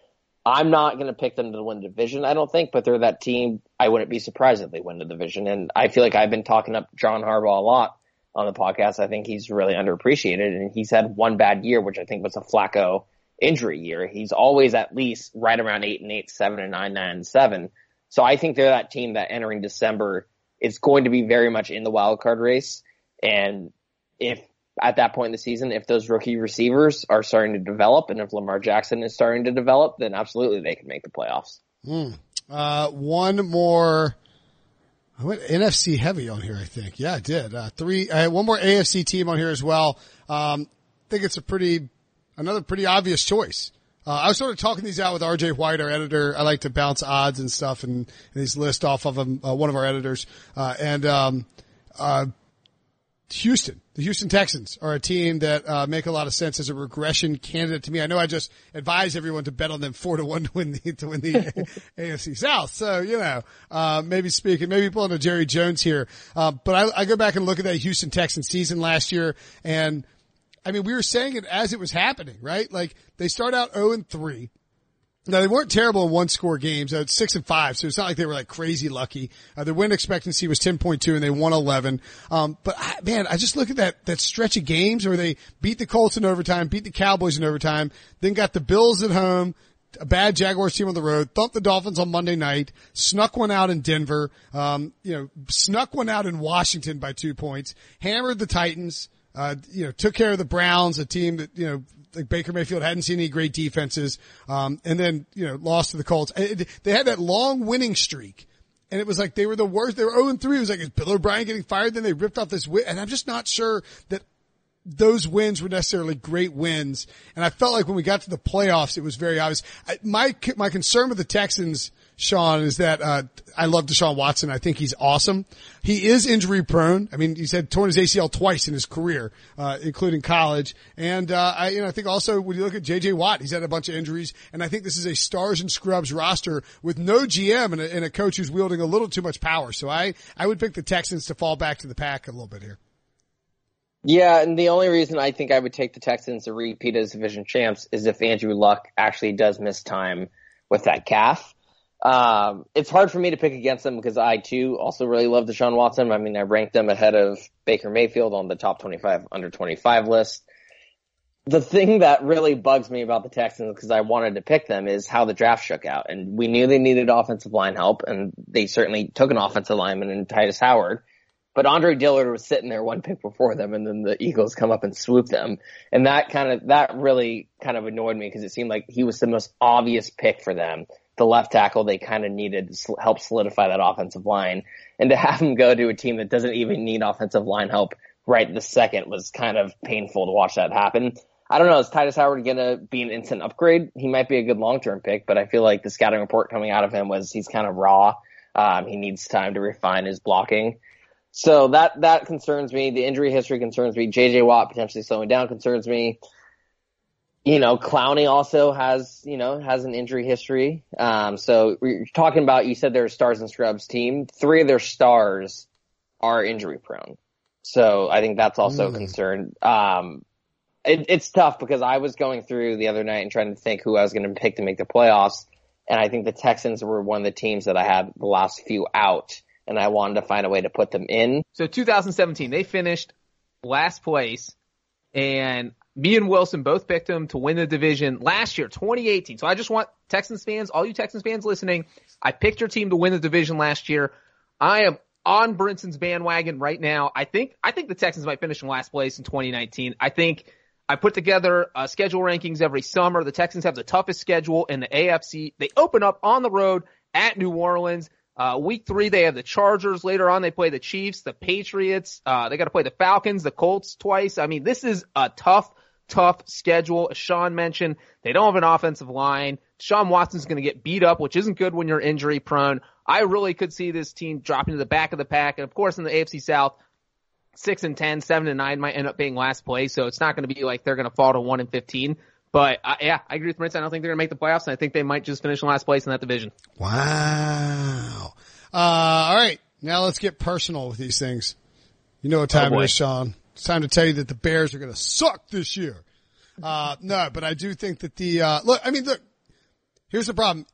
I'm not going to pick them to win the division, I don't think, but they're that team. I wouldn't be surprised if they win the division. And I feel like I've been talking up John Harbaugh a lot on the podcast. I think he's really underappreciated and he's had one bad year, which I think was a Flacco injury year. He's always at least right around eight and eight, seven and nine, nine and seven. So I think they're that team that entering December is going to be very much in the wild card race. And if at that point in the season, if those rookie receivers are starting to develop and if Lamar Jackson is starting to develop, then absolutely they can make the playoffs. Mm. Uh, one more. I went NFC heavy on here, I think. Yeah, I did. Uh, three, I had one more AFC team on here as well. Um, I think it's a pretty, another pretty obvious choice. Uh, I was sort of talking these out with RJ White, our editor. I like to bounce odds and stuff and, and these list off of them, uh, one of our editors. Uh, and, um, uh, Houston, the Houston Texans are a team that uh, make a lot of sense as a regression candidate to me. I know I just advise everyone to bet on them four to one to win the to win the AFC South. So you know, uh, maybe speaking, maybe pulling a Jerry Jones here. Uh, but I, I go back and look at that Houston Texans season last year, and I mean, we were saying it as it was happening, right? Like they start out zero oh and three. Now they weren't terrible in one score games. Uh, six and five, so it's not like they were like crazy lucky. Uh, their win expectancy was ten point two, and they won eleven. Um, but I, man, I just look at that that stretch of games where they beat the Colts in overtime, beat the Cowboys in overtime, then got the Bills at home, a bad Jaguars team on the road, thumped the Dolphins on Monday night, snuck one out in Denver, um, you know, snuck one out in Washington by two points, hammered the Titans. Uh, you know, took care of the Browns, a team that, you know, like Baker Mayfield hadn't seen any great defenses. Um, and then, you know, lost to the Colts. They had that long winning streak. And it was like they were the worst. They were 0 3. It was like, is Bill O'Brien getting fired? Then they ripped off this win. And I'm just not sure that those wins were necessarily great wins. And I felt like when we got to the playoffs, it was very obvious. I, my, my concern with the Texans Sean, is that uh, I love Deshaun Watson. I think he's awesome. He is injury prone. I mean, he's had torn his ACL twice in his career, uh, including college. And uh, I, you know, I think also when you look at J.J. Watt, he's had a bunch of injuries, and I think this is a stars and scrubs roster with no GM and a, and a coach who's wielding a little too much power. So I, I would pick the Texans to fall back to the pack a little bit here. Yeah, and the only reason I think I would take the Texans to repeat as division champs is if Andrew Luck actually does miss time with that calf. Um, it's hard for me to pick against them because I too also really love Deshaun Watson. I mean, I ranked them ahead of Baker Mayfield on the top 25 under 25 list. The thing that really bugs me about the Texans because I wanted to pick them is how the draft shook out. And we knew they needed offensive line help and they certainly took an offensive lineman in Tytus Howard. But Andre Dillard was sitting there one pick before them and then the Eagles come up and swoop them. And that kind of, that really kind of annoyed me because it seemed like he was the most obvious pick for them the left tackle they kind of needed to help solidify that offensive line. And to have him go to a team that doesn't even need offensive line help right the second was kind of painful to watch that happen. I don't know. Is Tytus Howard going to be an instant upgrade? He might be a good long term pick, but I feel like the scouting report coming out of him was he's kind of raw. Um, he needs time to refine his blocking. So that that concerns me. The injury history concerns me. J.J. Watt potentially slowing down concerns me. You know, Clowney also has you know has an injury history. Um, so you're talking about you said they're stars and scrubs team. Three of their stars are injury prone. So I think that's also mm. a concern. Um, it, it's tough because I was going through the other night and trying to think who I was going to pick to make the playoffs. And I think the Texans were one of the teams that I had the last few out and I wanted to find a way to put them in. So 2017, they finished last place and me and Wilson both picked them to win the division last year, 2018. So I just want Texans fans, all you Texans fans listening, I picked your team to win the division last year. I am on Brinson's bandwagon right now. I think I think the Texans might finish in last place in 2019. I think I put together uh, schedule rankings every summer. The Texans have the toughest schedule in the AFC. They open up on the road at New Orleans. Uh, week three, they have the Chargers. Later on, they play the Chiefs, the Patriots. Uh, they got to play the Falcons, the Colts twice. I mean, this is a tough, tough schedule. As Sean mentioned, they don't have an offensive line. Sean Watson's going to get beat up, which isn't good when you're injury prone. I really could see this team dropping to the back of the pack. And of course, in the AFC South, six and 10, seven and nine might end up being last place. So it's not going to be like they're going to fall to one and 15. But uh, yeah, I agree with Prince. I don't think they're going to make the playoffs, and I think they might just finish in last place in that division. Wow. Uh, all right. Now let's get personal with these things. You know what time oh it is, Sean. It's time to tell you that the Bears are going to suck this year. Uh, no, but I do think that the, uh, look, I mean, look, here's the problem.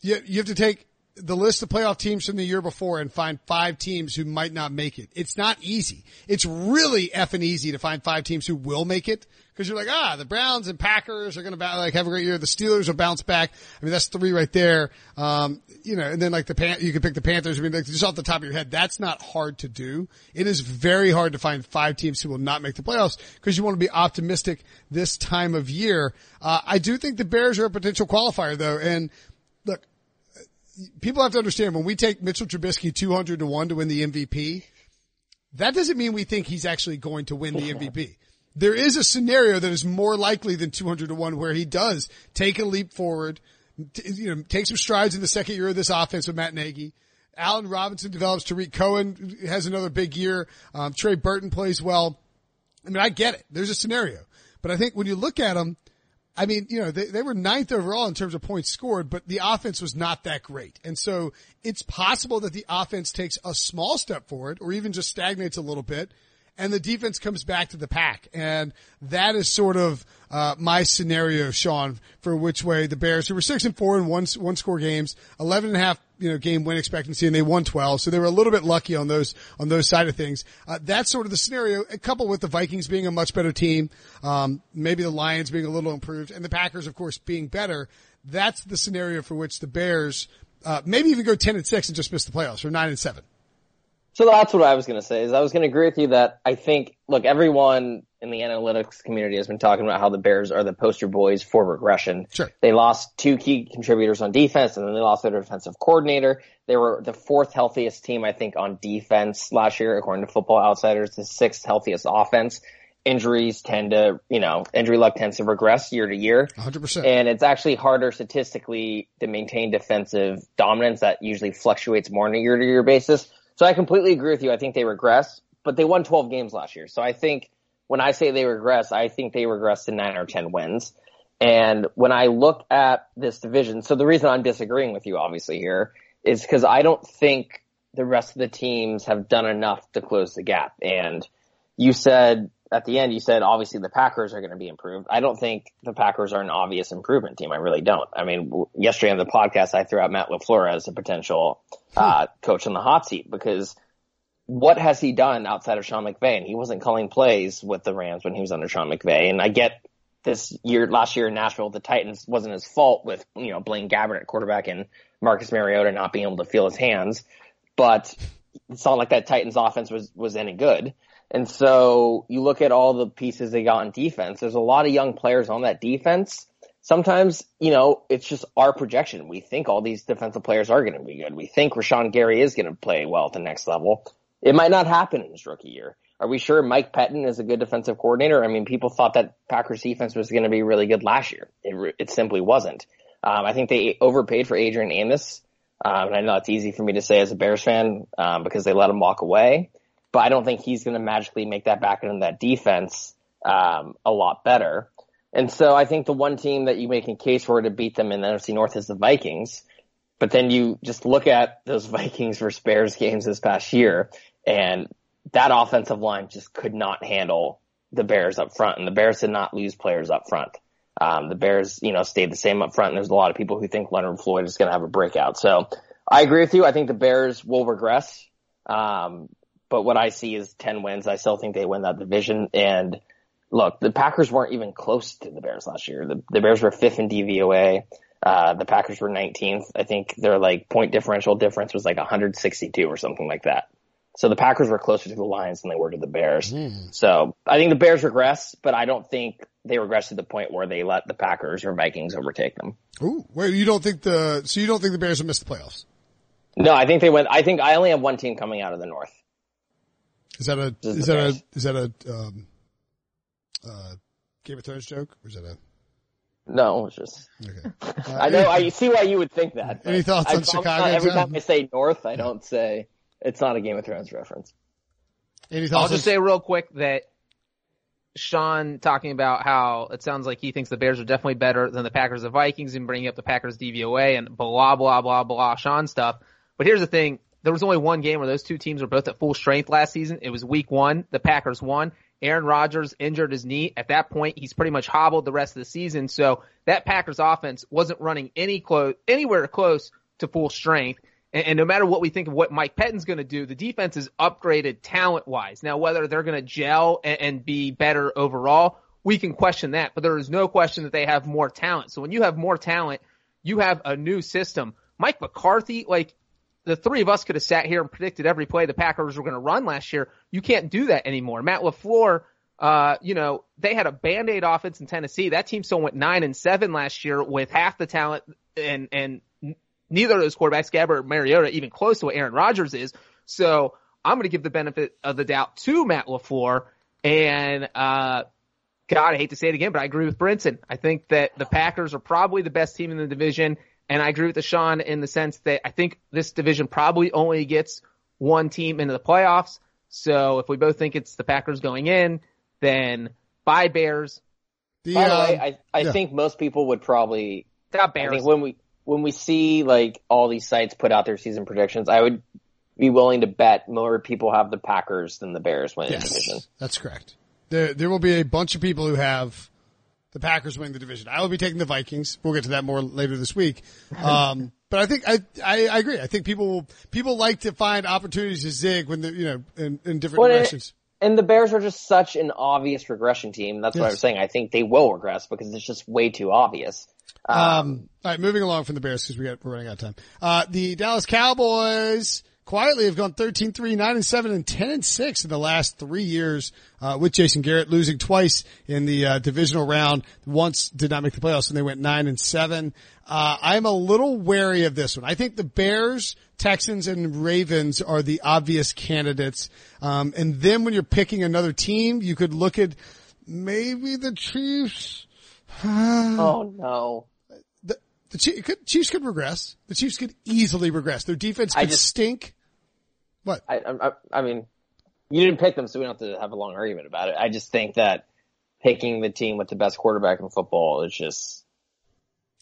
You, you have to take the list of playoff teams from the year before and find five teams who might not make it. It's not easy. It's really effing easy to find five teams who will make it because you're like, ah, the Browns and Packers are going to like have a great year. The Steelers will bounce back. I mean, that's three right there. Um, you know, and then like the Pan- you can pick the Panthers. I mean, like just off the top of your head, that's not hard to do. It is very hard to find five teams who will not make the playoffs because you want to be optimistic this time of year. Uh, I do think the Bears are a potential qualifier though. And look, people have to understand when we take Mitchell Trubisky 200 to 1 to win the MVP, that doesn't mean we think he's actually going to win the MVP. There is a scenario that is more likely than 200 to 1 where he does take a leap forward, t- you know, take some strides in the second year of this offense with Matt Nagy. Allen Robinson develops. Tarik Cohen has another big year. Um, Trey Burton plays well. I mean, I get it. There's a scenario, but I think when you look at them, I mean, you know, they, they were ninth overall in terms of points scored, but the offense was not that great. And so it's possible that the offense takes a small step forward or even just stagnates a little bit and the defense comes back to the pack. And that is sort of, uh, my scenario, Sean, for which way the Bears, who were six and four in one, one score games, 11 and a half, you know, game win expectancy and they won 12. So they were a little bit lucky on those, on those side of things. Uh, that's sort of the scenario, coupled with the Vikings being a much better team, um, maybe the Lions being a little improved and the Packers, of course, being better. That's the scenario for which the Bears, uh, maybe even go 10 and 6 and just miss the playoffs or 9 and 7. So that's what I was going to say is I was going to agree with you that I think, look, everyone in the analytics community has been talking about how the Bears are the poster boys for regression. Sure. They lost two key contributors on defense and then they lost their defensive coordinator. They were the fourth healthiest team, I think, on defense last year, according to football outsiders, the sixth healthiest offense. Injuries tend to, you know, injury luck tends to regress year to year. 100%. And it's actually harder statistically to maintain defensive dominance that usually fluctuates more on a year to year basis. So I completely agree with you. I think they regress, but they won 12 games last year. So I think when I say they regress, I think they regress to nine or 10 wins. And when I look at this division, so the reason I'm disagreeing with you obviously here is because I don't think the rest of the teams have done enough to close the gap. And you said at the end, you said obviously the Packers are going to be improved. I don't think the Packers are an obvious improvement team. I really don't. I mean, yesterday on the podcast, I threw out Matt LaFleur as a potential uh, coach in the hot seat because what has he done outside of Sean McVay? And he wasn't calling plays with the Rams when he was under Sean McVay. And I get this year, last year in Nashville, the Titans wasn't his fault with, you know, Blaine Gabbert at quarterback and Marcus Mariota not being able to feel his hands. But it's not like that Titans offense was, was any good. And so you look at all the pieces they got on defense. There's a lot of young players on that defense. Sometimes, you know, it's just our projection. We think all these defensive players are going to be good. We think Rashan Gary is going to play well at the next level. It might not happen in his rookie year. Are we sure Mike Pettine is a good defensive coordinator? I mean, people thought that Packers defense was going to be really good last year. It, it simply wasn't. Um, I think they overpaid for Adrian Amos. Um, and I know it's easy for me to say as a Bears fan um, because they let him walk away, but I don't think he's going to magically make that back into that defense um, a lot better. And so I think the one team that you make a case for to beat them in the NFC North is the Vikings. But then you just look at those Vikings versus Bears games this past year, and that offensive line just could not handle the Bears up front, and the Bears did not lose players up front. Um, the Bears, you know, stayed the same up front, and there's a lot of people who think Leonard Floyd is going to have a breakout. So I agree with you. I think the Bears will regress. Um, but what I see is 10 wins. I still think they win that division. And look, the Packers weren't even close to the Bears last year. The, the Bears were fifth in DVOA. Uh, the Packers were 19th. I think their like point differential difference was like 162 or something like that. So the Packers were closer to the Lions than they were to the Bears. Mm. So I think the Bears regress, but I don't think they regress to the point where they let the Packers or Vikings overtake them. Ooh, wait, you don't think the so you don't think the Bears will miss the playoffs? No, I think they went. I think I only have one team coming out of the North. Is that a is, is that Bears. a is that a um, uh, Game of Thrones joke or is that a? No, it's just. Okay. Uh, I know. I see why you would think that. Any thoughts I, on Chicago? every time I say North, I don't say it's not a Game of Thrones reference. Any thoughts? I'll just say real quick that Sean talking about how it sounds like he thinks the Bears are definitely better than the Packers and Vikings and bringing up the Packers DVOA and blah, blah, blah, blah, Sean stuff. But here's the thing. There was only one game where those two teams were both at full strength last season. It was week one. The Packers won. Aaron Rodgers injured his knee. At that point, he's pretty much hobbled the rest of the season. So that Packers offense wasn't running any close, anywhere close to full strength. And, and no matter what we think of what Mike Pettine's going to do, the defense is upgraded talent wise. Now, whether they're going to gel and, and be better overall, we can question that, but there is no question that they have more talent. So when you have more talent, you have a new system. Mike McCarthy, like the three of us could have sat here and predicted every play the Packers were going to run last year. You can't do that anymore. Matt LaFleur, uh, you know, they had a band-aid offense in Tennessee. That team still went nine and seven last year with half the talent and, and neither of those quarterbacks, Gabbert or Mariota, even close to what Aaron Rodgers is. So I'm going to give the benefit of the doubt to Matt LaFleur. And, uh, God, I hate to say it again, but I agree with Brinson. I think that the Packers are probably the best team in the division. And I agree with the Sean in the sense that I think this division probably only gets one team into the playoffs. So if we both think it's the Packers going in, then bye Bears. The, By the way, um, I, I yeah. think most people would probably. Stop Bears. I think when we when we see like all these sites put out their season predictions, I would be willing to bet more people have the Packers than the Bears winning yes, the division. That's correct. There, there will be a bunch of people who have the Packers winning the division. I will be taking the Vikings. We'll get to that more later this week. Um, but I think I, I, I, agree. I think people people like to find opportunities to zig when they're you know in, in different directions. and the Bears are just such an obvious regression team. That's yes. what I was saying. I think they will regress because it's just way too obvious. Um, um, all right, moving along from the Bears because we got, we're running out of time. Uh, the Dallas Cowboys quietly have gone 13, 3, 9 and 7 and 10 and 6 in the last three years, uh, with Jason Garrett losing twice in the, uh, divisional round. Once did not make the playoffs and they went 9 and 7. Uh, I'm a little wary of this one. I think the Bears, Texans and Ravens are the obvious candidates. Um, and then when you're picking another team, you could look at maybe the Chiefs. oh no. The Chiefs could regress. The Chiefs could easily regress. Their defense could just, stink. What? I, I, I mean, you didn't pick them, so we don't have to have a long argument about it. I just think that picking the team with the best quarterback in football is just.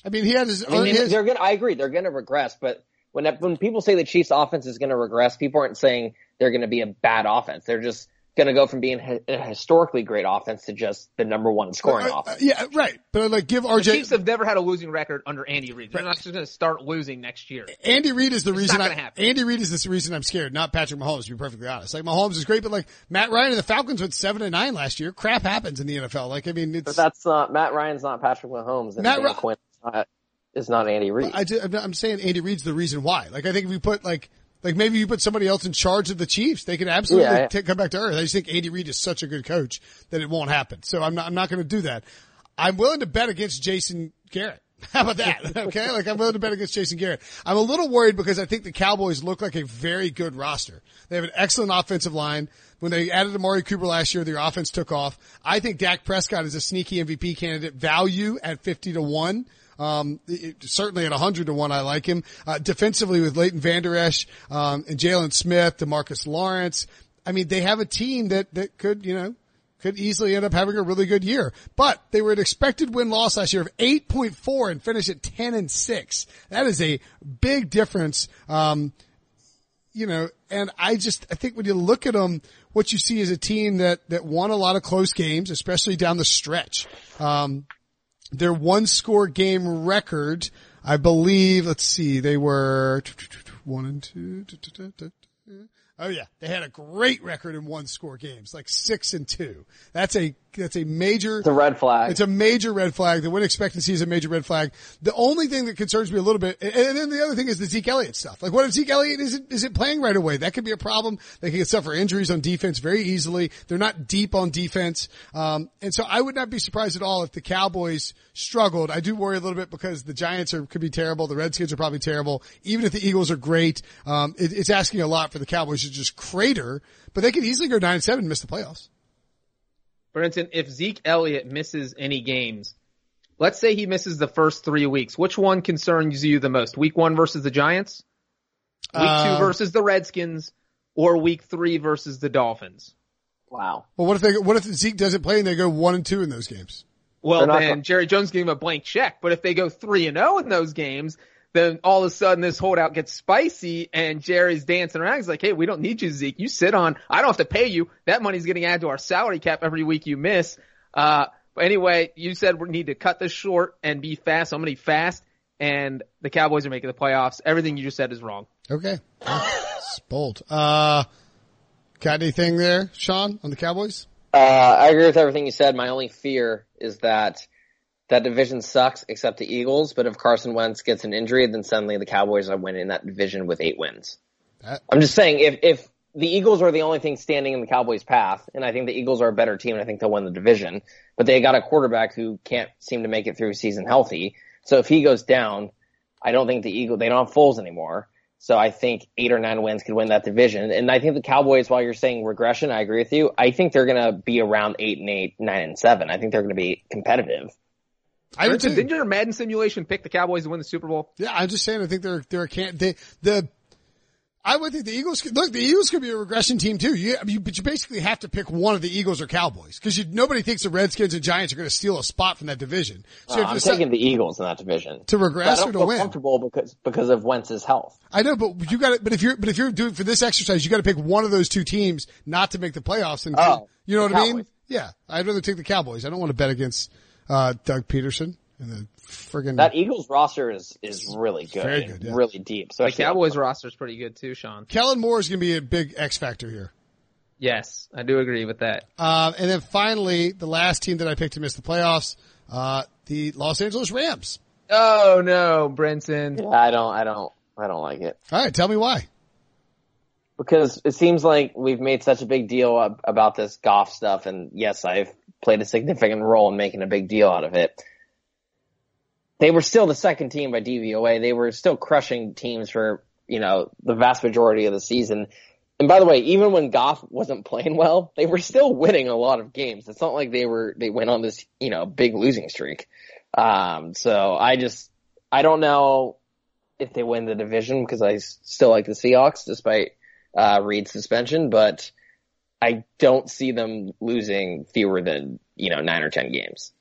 I mean, he had his. I mean, his, they're gonna. I agree, they're gonna regress, but when when people say the Chiefs' offense is gonna regress, people aren't saying they're gonna be a bad offense. They're just going to go from being a historically great offense to just the number one scoring uh, offense. Yeah, right. But like, give RJ. The Chiefs have never had a losing record under Andy Reid. They're right. not just going to start losing next year. Andy Reid is the it's reason. I, happen. Andy Reid is the reason I'm scared, not Patrick Mahomes. To be perfectly honest, like Mahomes is great, but like Matt Ryan and the Falcons went seven and nine last year. Crap happens in the NFL. Like, I mean, it's. But that's not Matt Ryan's not Patrick Mahomes. And Matt Ra- not, is not Andy Reid. I, I'm saying Andy Reid's the reason why. Like, I think if we put like like maybe you put somebody else in charge of the Chiefs, they could absolutely yeah, T- come back to earth. I just think Andy Reid is such a good coach that it won't happen. So I'm not, I'm not going to do that. I'm willing to bet against Jason Garrett. How about that? Okay. Like I'm willing to bet against Jason Garrett. I'm a little worried because I think the Cowboys look like a very good roster. They have an excellent offensive line. When they added Amari Cooper last year, their offense took off. I think Dak Prescott is a sneaky MVP candidate value at 50 to 1. Um, it, certainly at 100 to 1, I like him. Uh, defensively with Leighton Vander Esch, um, and Jaylon Smith, Demarcus Lawrence. I mean, they have a team that, that could, you know, could easily end up having a really good year. But they were an expected win loss last year of 8.4 and finished at 10 and 6. That is a big difference. Um, you know, and I just, I think when you look at them, what you see is a team that, that won a lot of close games, especially down the stretch. Um, their one score game record, I believe, let's see, they were one and two. Oh yeah, they had a great record in one score games, like six and two. That's a that's a major. It's a red flag. It's a major red flag. The win expectancy is a major red flag. The only thing that concerns me a little bit, and, and then the other thing is the Zeke Elliott stuff. Like, what if Zeke Elliott isn't isn't playing right away? That could be a problem. They can suffer injuries on defense very easily. They're not deep on defense, um, and so I would not be surprised at all if the Cowboys struggled. I do worry a little bit because the Giants are could be terrible. The Redskins are probably terrible. Even if the Eagles are great, um, it, it's asking a lot for the Cowboys to just crater. But they could easily go nine and seven and miss the playoffs. Brinson, if Zeke Elliott misses any games, let's say he misses the first three weeks, which one concerns you the most? Week one versus the Giants? Week Uh, two versus the Redskins? Or week three versus the Dolphins? wow. Well, what if they, what if Zeke doesn't play and they go one and two in those games? Well, then go- Jerry Jones gave him a blank check. But if they go three and zero in those games, then all of a sudden this holdout gets spicy, and Jerry's dancing around. He's like, "Hey, we don't need you, Zeke. You sit on. I don't have to pay you. That money's getting added to our salary cap every week you miss." Uh, but anyway, you said we need to cut this short and be fast. So I'm gonna be fast, and the Cowboys are making the playoffs. Everything you just said is wrong. Okay. It's bold. Uh, got anything there, Sean, on the Cowboys? Uh, I agree with everything you said. My only fear is that that division sucks except the Eagles, but if Carson Wentz gets an injury, then suddenly the Cowboys are winning that division with eight wins. That- I'm just saying, if, if the Eagles are the only thing standing in the Cowboys' path, and I think the Eagles are a better team and I think they'll win the division, but they got a quarterback who can't seem to make it through season healthy. So if he goes down, I don't think the Eagle, they don't have Foles anymore. So I think eight or nine wins could win that division. And I think the Cowboys, while you're saying regression, I agree with you. I think they're going to be around eight and eight, nine and seven. I think they're going to be competitive. I would Brinson, too. didn't your Madden simulation pick the Cowboys to win the Super Bowl? Yeah, I'm just saying. I think they're they're a can they the. I would think the Eagles could look. The Eagles could be a regression team too. You, you but you basically have to pick one of the Eagles or Cowboys because nobody thinks the Redskins and Giants are going to steal a spot from that division. So Uh, have I'm decide taking the Eagles in that division. to But I regress or don't to feel win. comfortable because because of Wentz's health. I know, but you got to. But if you're but if you're doing for this exercise, you got to pick one of those two teams not to make the playoffs. And Oh, you know the what I mean? Yeah, I'd rather take the Cowboys. I don't want to bet against uh Doug Pederson and the friggin' That Eagles roster is is really good, Very good, yeah. really deep. So the Cowboys roster is pretty good too, Sean. Kellen Moore is going to be a big X factor here. Yes, I do agree with that. Um, and then finally, the last team that I picked to miss the playoffs, uh, the Los Angeles Rams. Oh no, Brinson. Yeah, I don't, I don't, I don't like it All right, tell me why. Because it seems like we've made such a big deal about this Goff stuff, and yes, I've played a significant role in making a big deal out of it. They were still the second team by DVOA. They were still crushing teams for you know the vast majority of the season. And by the way, even when Goff wasn't playing well, they were still winning a lot of games. It's not like they were they went on this you know big losing streak. Um, so I just I don't know if they win the division because I still like the Seahawks despite uh, Reed's suspension, but I don't see them losing fewer than you know nine or ten games.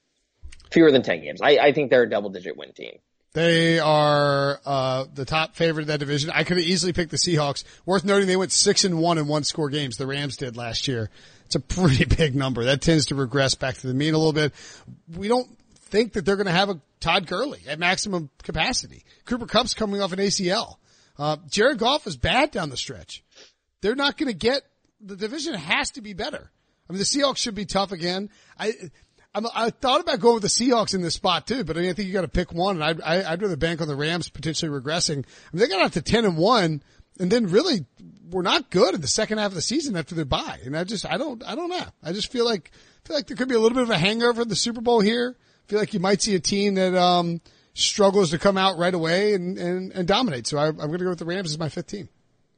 Fewer than ten games. I, I think they're a double digit win team. They are uh, the top favorite in that division. I could have easily picked the Seahawks. Worth noting, they went six and one in one score games. The Rams did last year. It's a pretty big number. That tends to regress back to the mean a little bit. We don't think that they're going to have a Todd Gurley at maximum capacity. Cooper Kupp's coming off an ACL. Uh, Jared Goff is bad down the stretch. They're not going to get the division has to be better. I mean, the Seahawks should be tough again. I, I'm, I thought about going with the Seahawks in this spot too, but I mean, I think you got to pick one, and I'd, I, I'd rather bank on the Rams potentially regressing. I mean, they got out to ten and one, and then really were not good in the second half of the season after their bye. And I just, I don't, I don't know. I just feel like, feel like there could be a little bit of a hangover in the Super Bowl here. I feel like you might see a team that, um, struggles to come out right away and, and, and dominate. So I, I'm going to go with the Rams as my fifth team.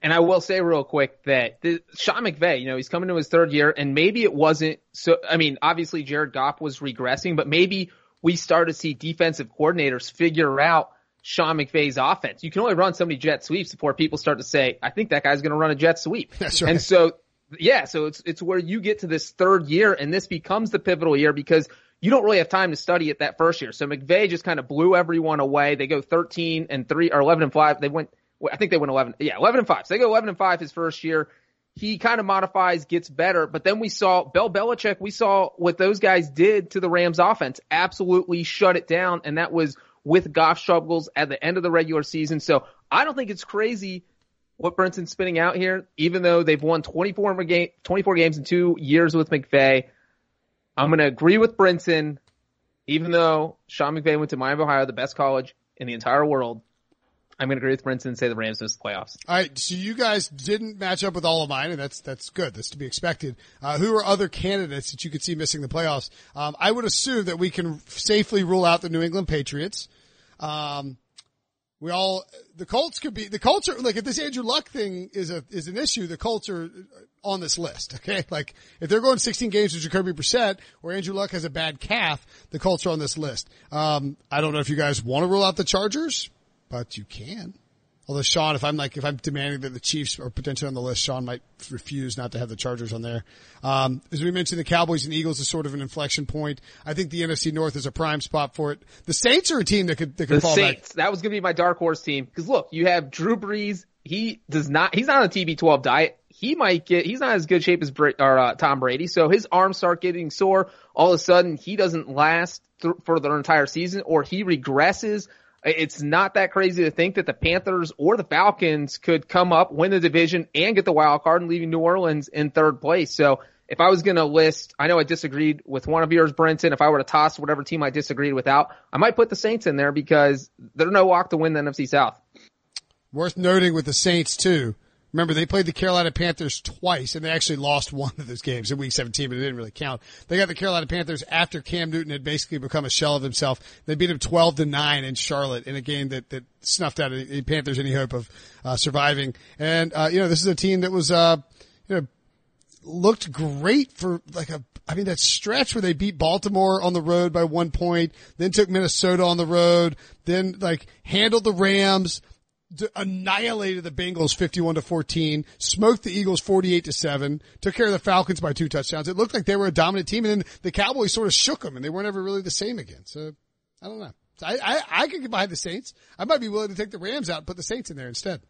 And I will say real quick that the, Sean McVay, you know, he's coming to his third year and maybe it wasn't so, I mean, obviously Jared Goff was regressing, but maybe we start to see defensive coordinators figure out Sean McVay's offense. You can only run so many jet sweeps before people start to say, I think that guy's going to run a jet sweep. That's right. And so, yeah, so it's, it's where you get to this third year and this becomes the pivotal year because you don't really have time to study it that first year. So McVay just kind of blew everyone away. They go 13 and 3 or 11 and 5. They went I think they went 11. Yeah, 11 and 5. So they go 11 and 5 his first year. He kind of modifies, gets better, but then we saw Bill Belichick, we saw what those guys did to the Rams offense, absolutely shut it down. And that was with Goff struggles at the end of the regular season. So I don't think it's crazy what Brinson's spinning out here, even though they've won 24, game, 24 games in two years with McVay. I'm going to agree with Brinson, even though Sean McVay went to Miami, Ohio, the best college in the entire world. I'm going to agree with Brinson and say the Rams miss the playoffs. All right, so you guys didn't match up with all of mine, and that's that's good. That's to be expected. Uh, who are other candidates that you could see missing the playoffs? Um, I would assume that we can safely rule out the New England Patriots. Um, we all the Colts could be the Colts are like if this Andrew Luck thing is a is an issue, the Colts are on this list. Okay, like if they're going 16 games with Jacoby Brissett or Andrew Luck has a bad calf, the Colts are on this list. Um, I don't know if you guys want to rule out the Chargers but you can. Although Sean, if I'm like, if I'm demanding that the Chiefs are potentially on the list, Sean might refuse not to have the Chargers on there. Um, as we mentioned, the Cowboys and Eagles is sort of an inflection point. I think the NFC North is a prime spot for it. The Saints are a team that could, that could the fall Saints, back. That was going to be my dark horse team. Cause look, you have Drew Brees. He does not, he's not on a TB12 diet. He might get, he's not as good shape as Bra- or, uh, Tom Brady. So his arms start getting sore. All of a sudden he doesn't last th- for the entire season or he regresses it's not that crazy to think that the Panthers or the Falcons could come up, win the division, and get the wild card and leaving New Orleans in third place. So if I was going to list, I know I disagreed with one of yours, Brinson. If I were to toss whatever team I disagreed without, I might put the Saints in there because they're no walk to win the NFC South. Worth noting with the Saints too. Remember, they played the Carolina Panthers twice, and they actually lost one of those games in Week 17, but it didn't really count. They got the Carolina Panthers after Cam Newton had basically become a shell of himself. They beat him 12 to nine in Charlotte in a game that that snuffed out the Panthers any hope of uh, surviving. And uh, you know, this is a team that was uh, you know looked great for like a I mean that stretch where they beat Baltimore on the road by one point, then took Minnesota on the road, then like handled the Rams annihilated the Bengals 51 to 14, smoked the Eagles 48 to 7, took care of the Falcons by two touchdowns. It looked like they were a dominant team and then the Cowboys sort of shook them and they weren't ever really the same again. So I don't know. I, I, I could get behind the Saints. I might be willing to take the Rams out and put the Saints in there instead.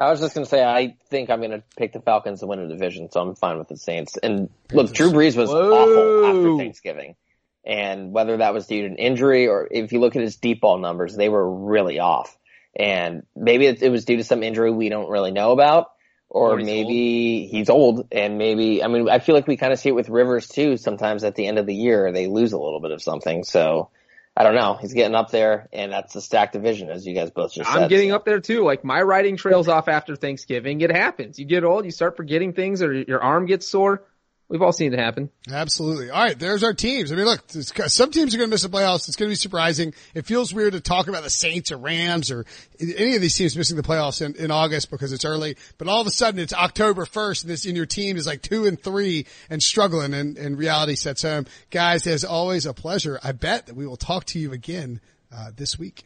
I was just going to say, I think I'm going to pick the Falcons to win a division, so I'm fine with the Saints. And look, Drew Brees was Whoa. awful after Thanksgiving. And whether that was due to an injury or if you look at his deep ball numbers, they were really off. And maybe it, it was due to some injury we don't really know about, or, Or he's maybe he's old and maybe, I mean, I feel like we kind of see it with Rivers too. Sometimes at the end of the year, they lose a little bit of something. So I don't know. He's getting up there and that's a stacked division as you guys both just said. I'm getting up there too. Like my writing trails off after Thanksgiving. It happens. You get old, you start forgetting things or your arm gets sore. We've all seen it happen. Absolutely. All right, there's our teams. I mean, look, some teams are going to miss the playoffs. It's going to be surprising. It feels weird to talk about the Saints or Rams or any of these teams missing the playoffs in, in August because it's early. But all of a sudden, it's October 1st, and this and your team is like two and three and struggling, and, and reality sets home. Guys, as always, a pleasure. I bet that we will talk to you again uh, this week.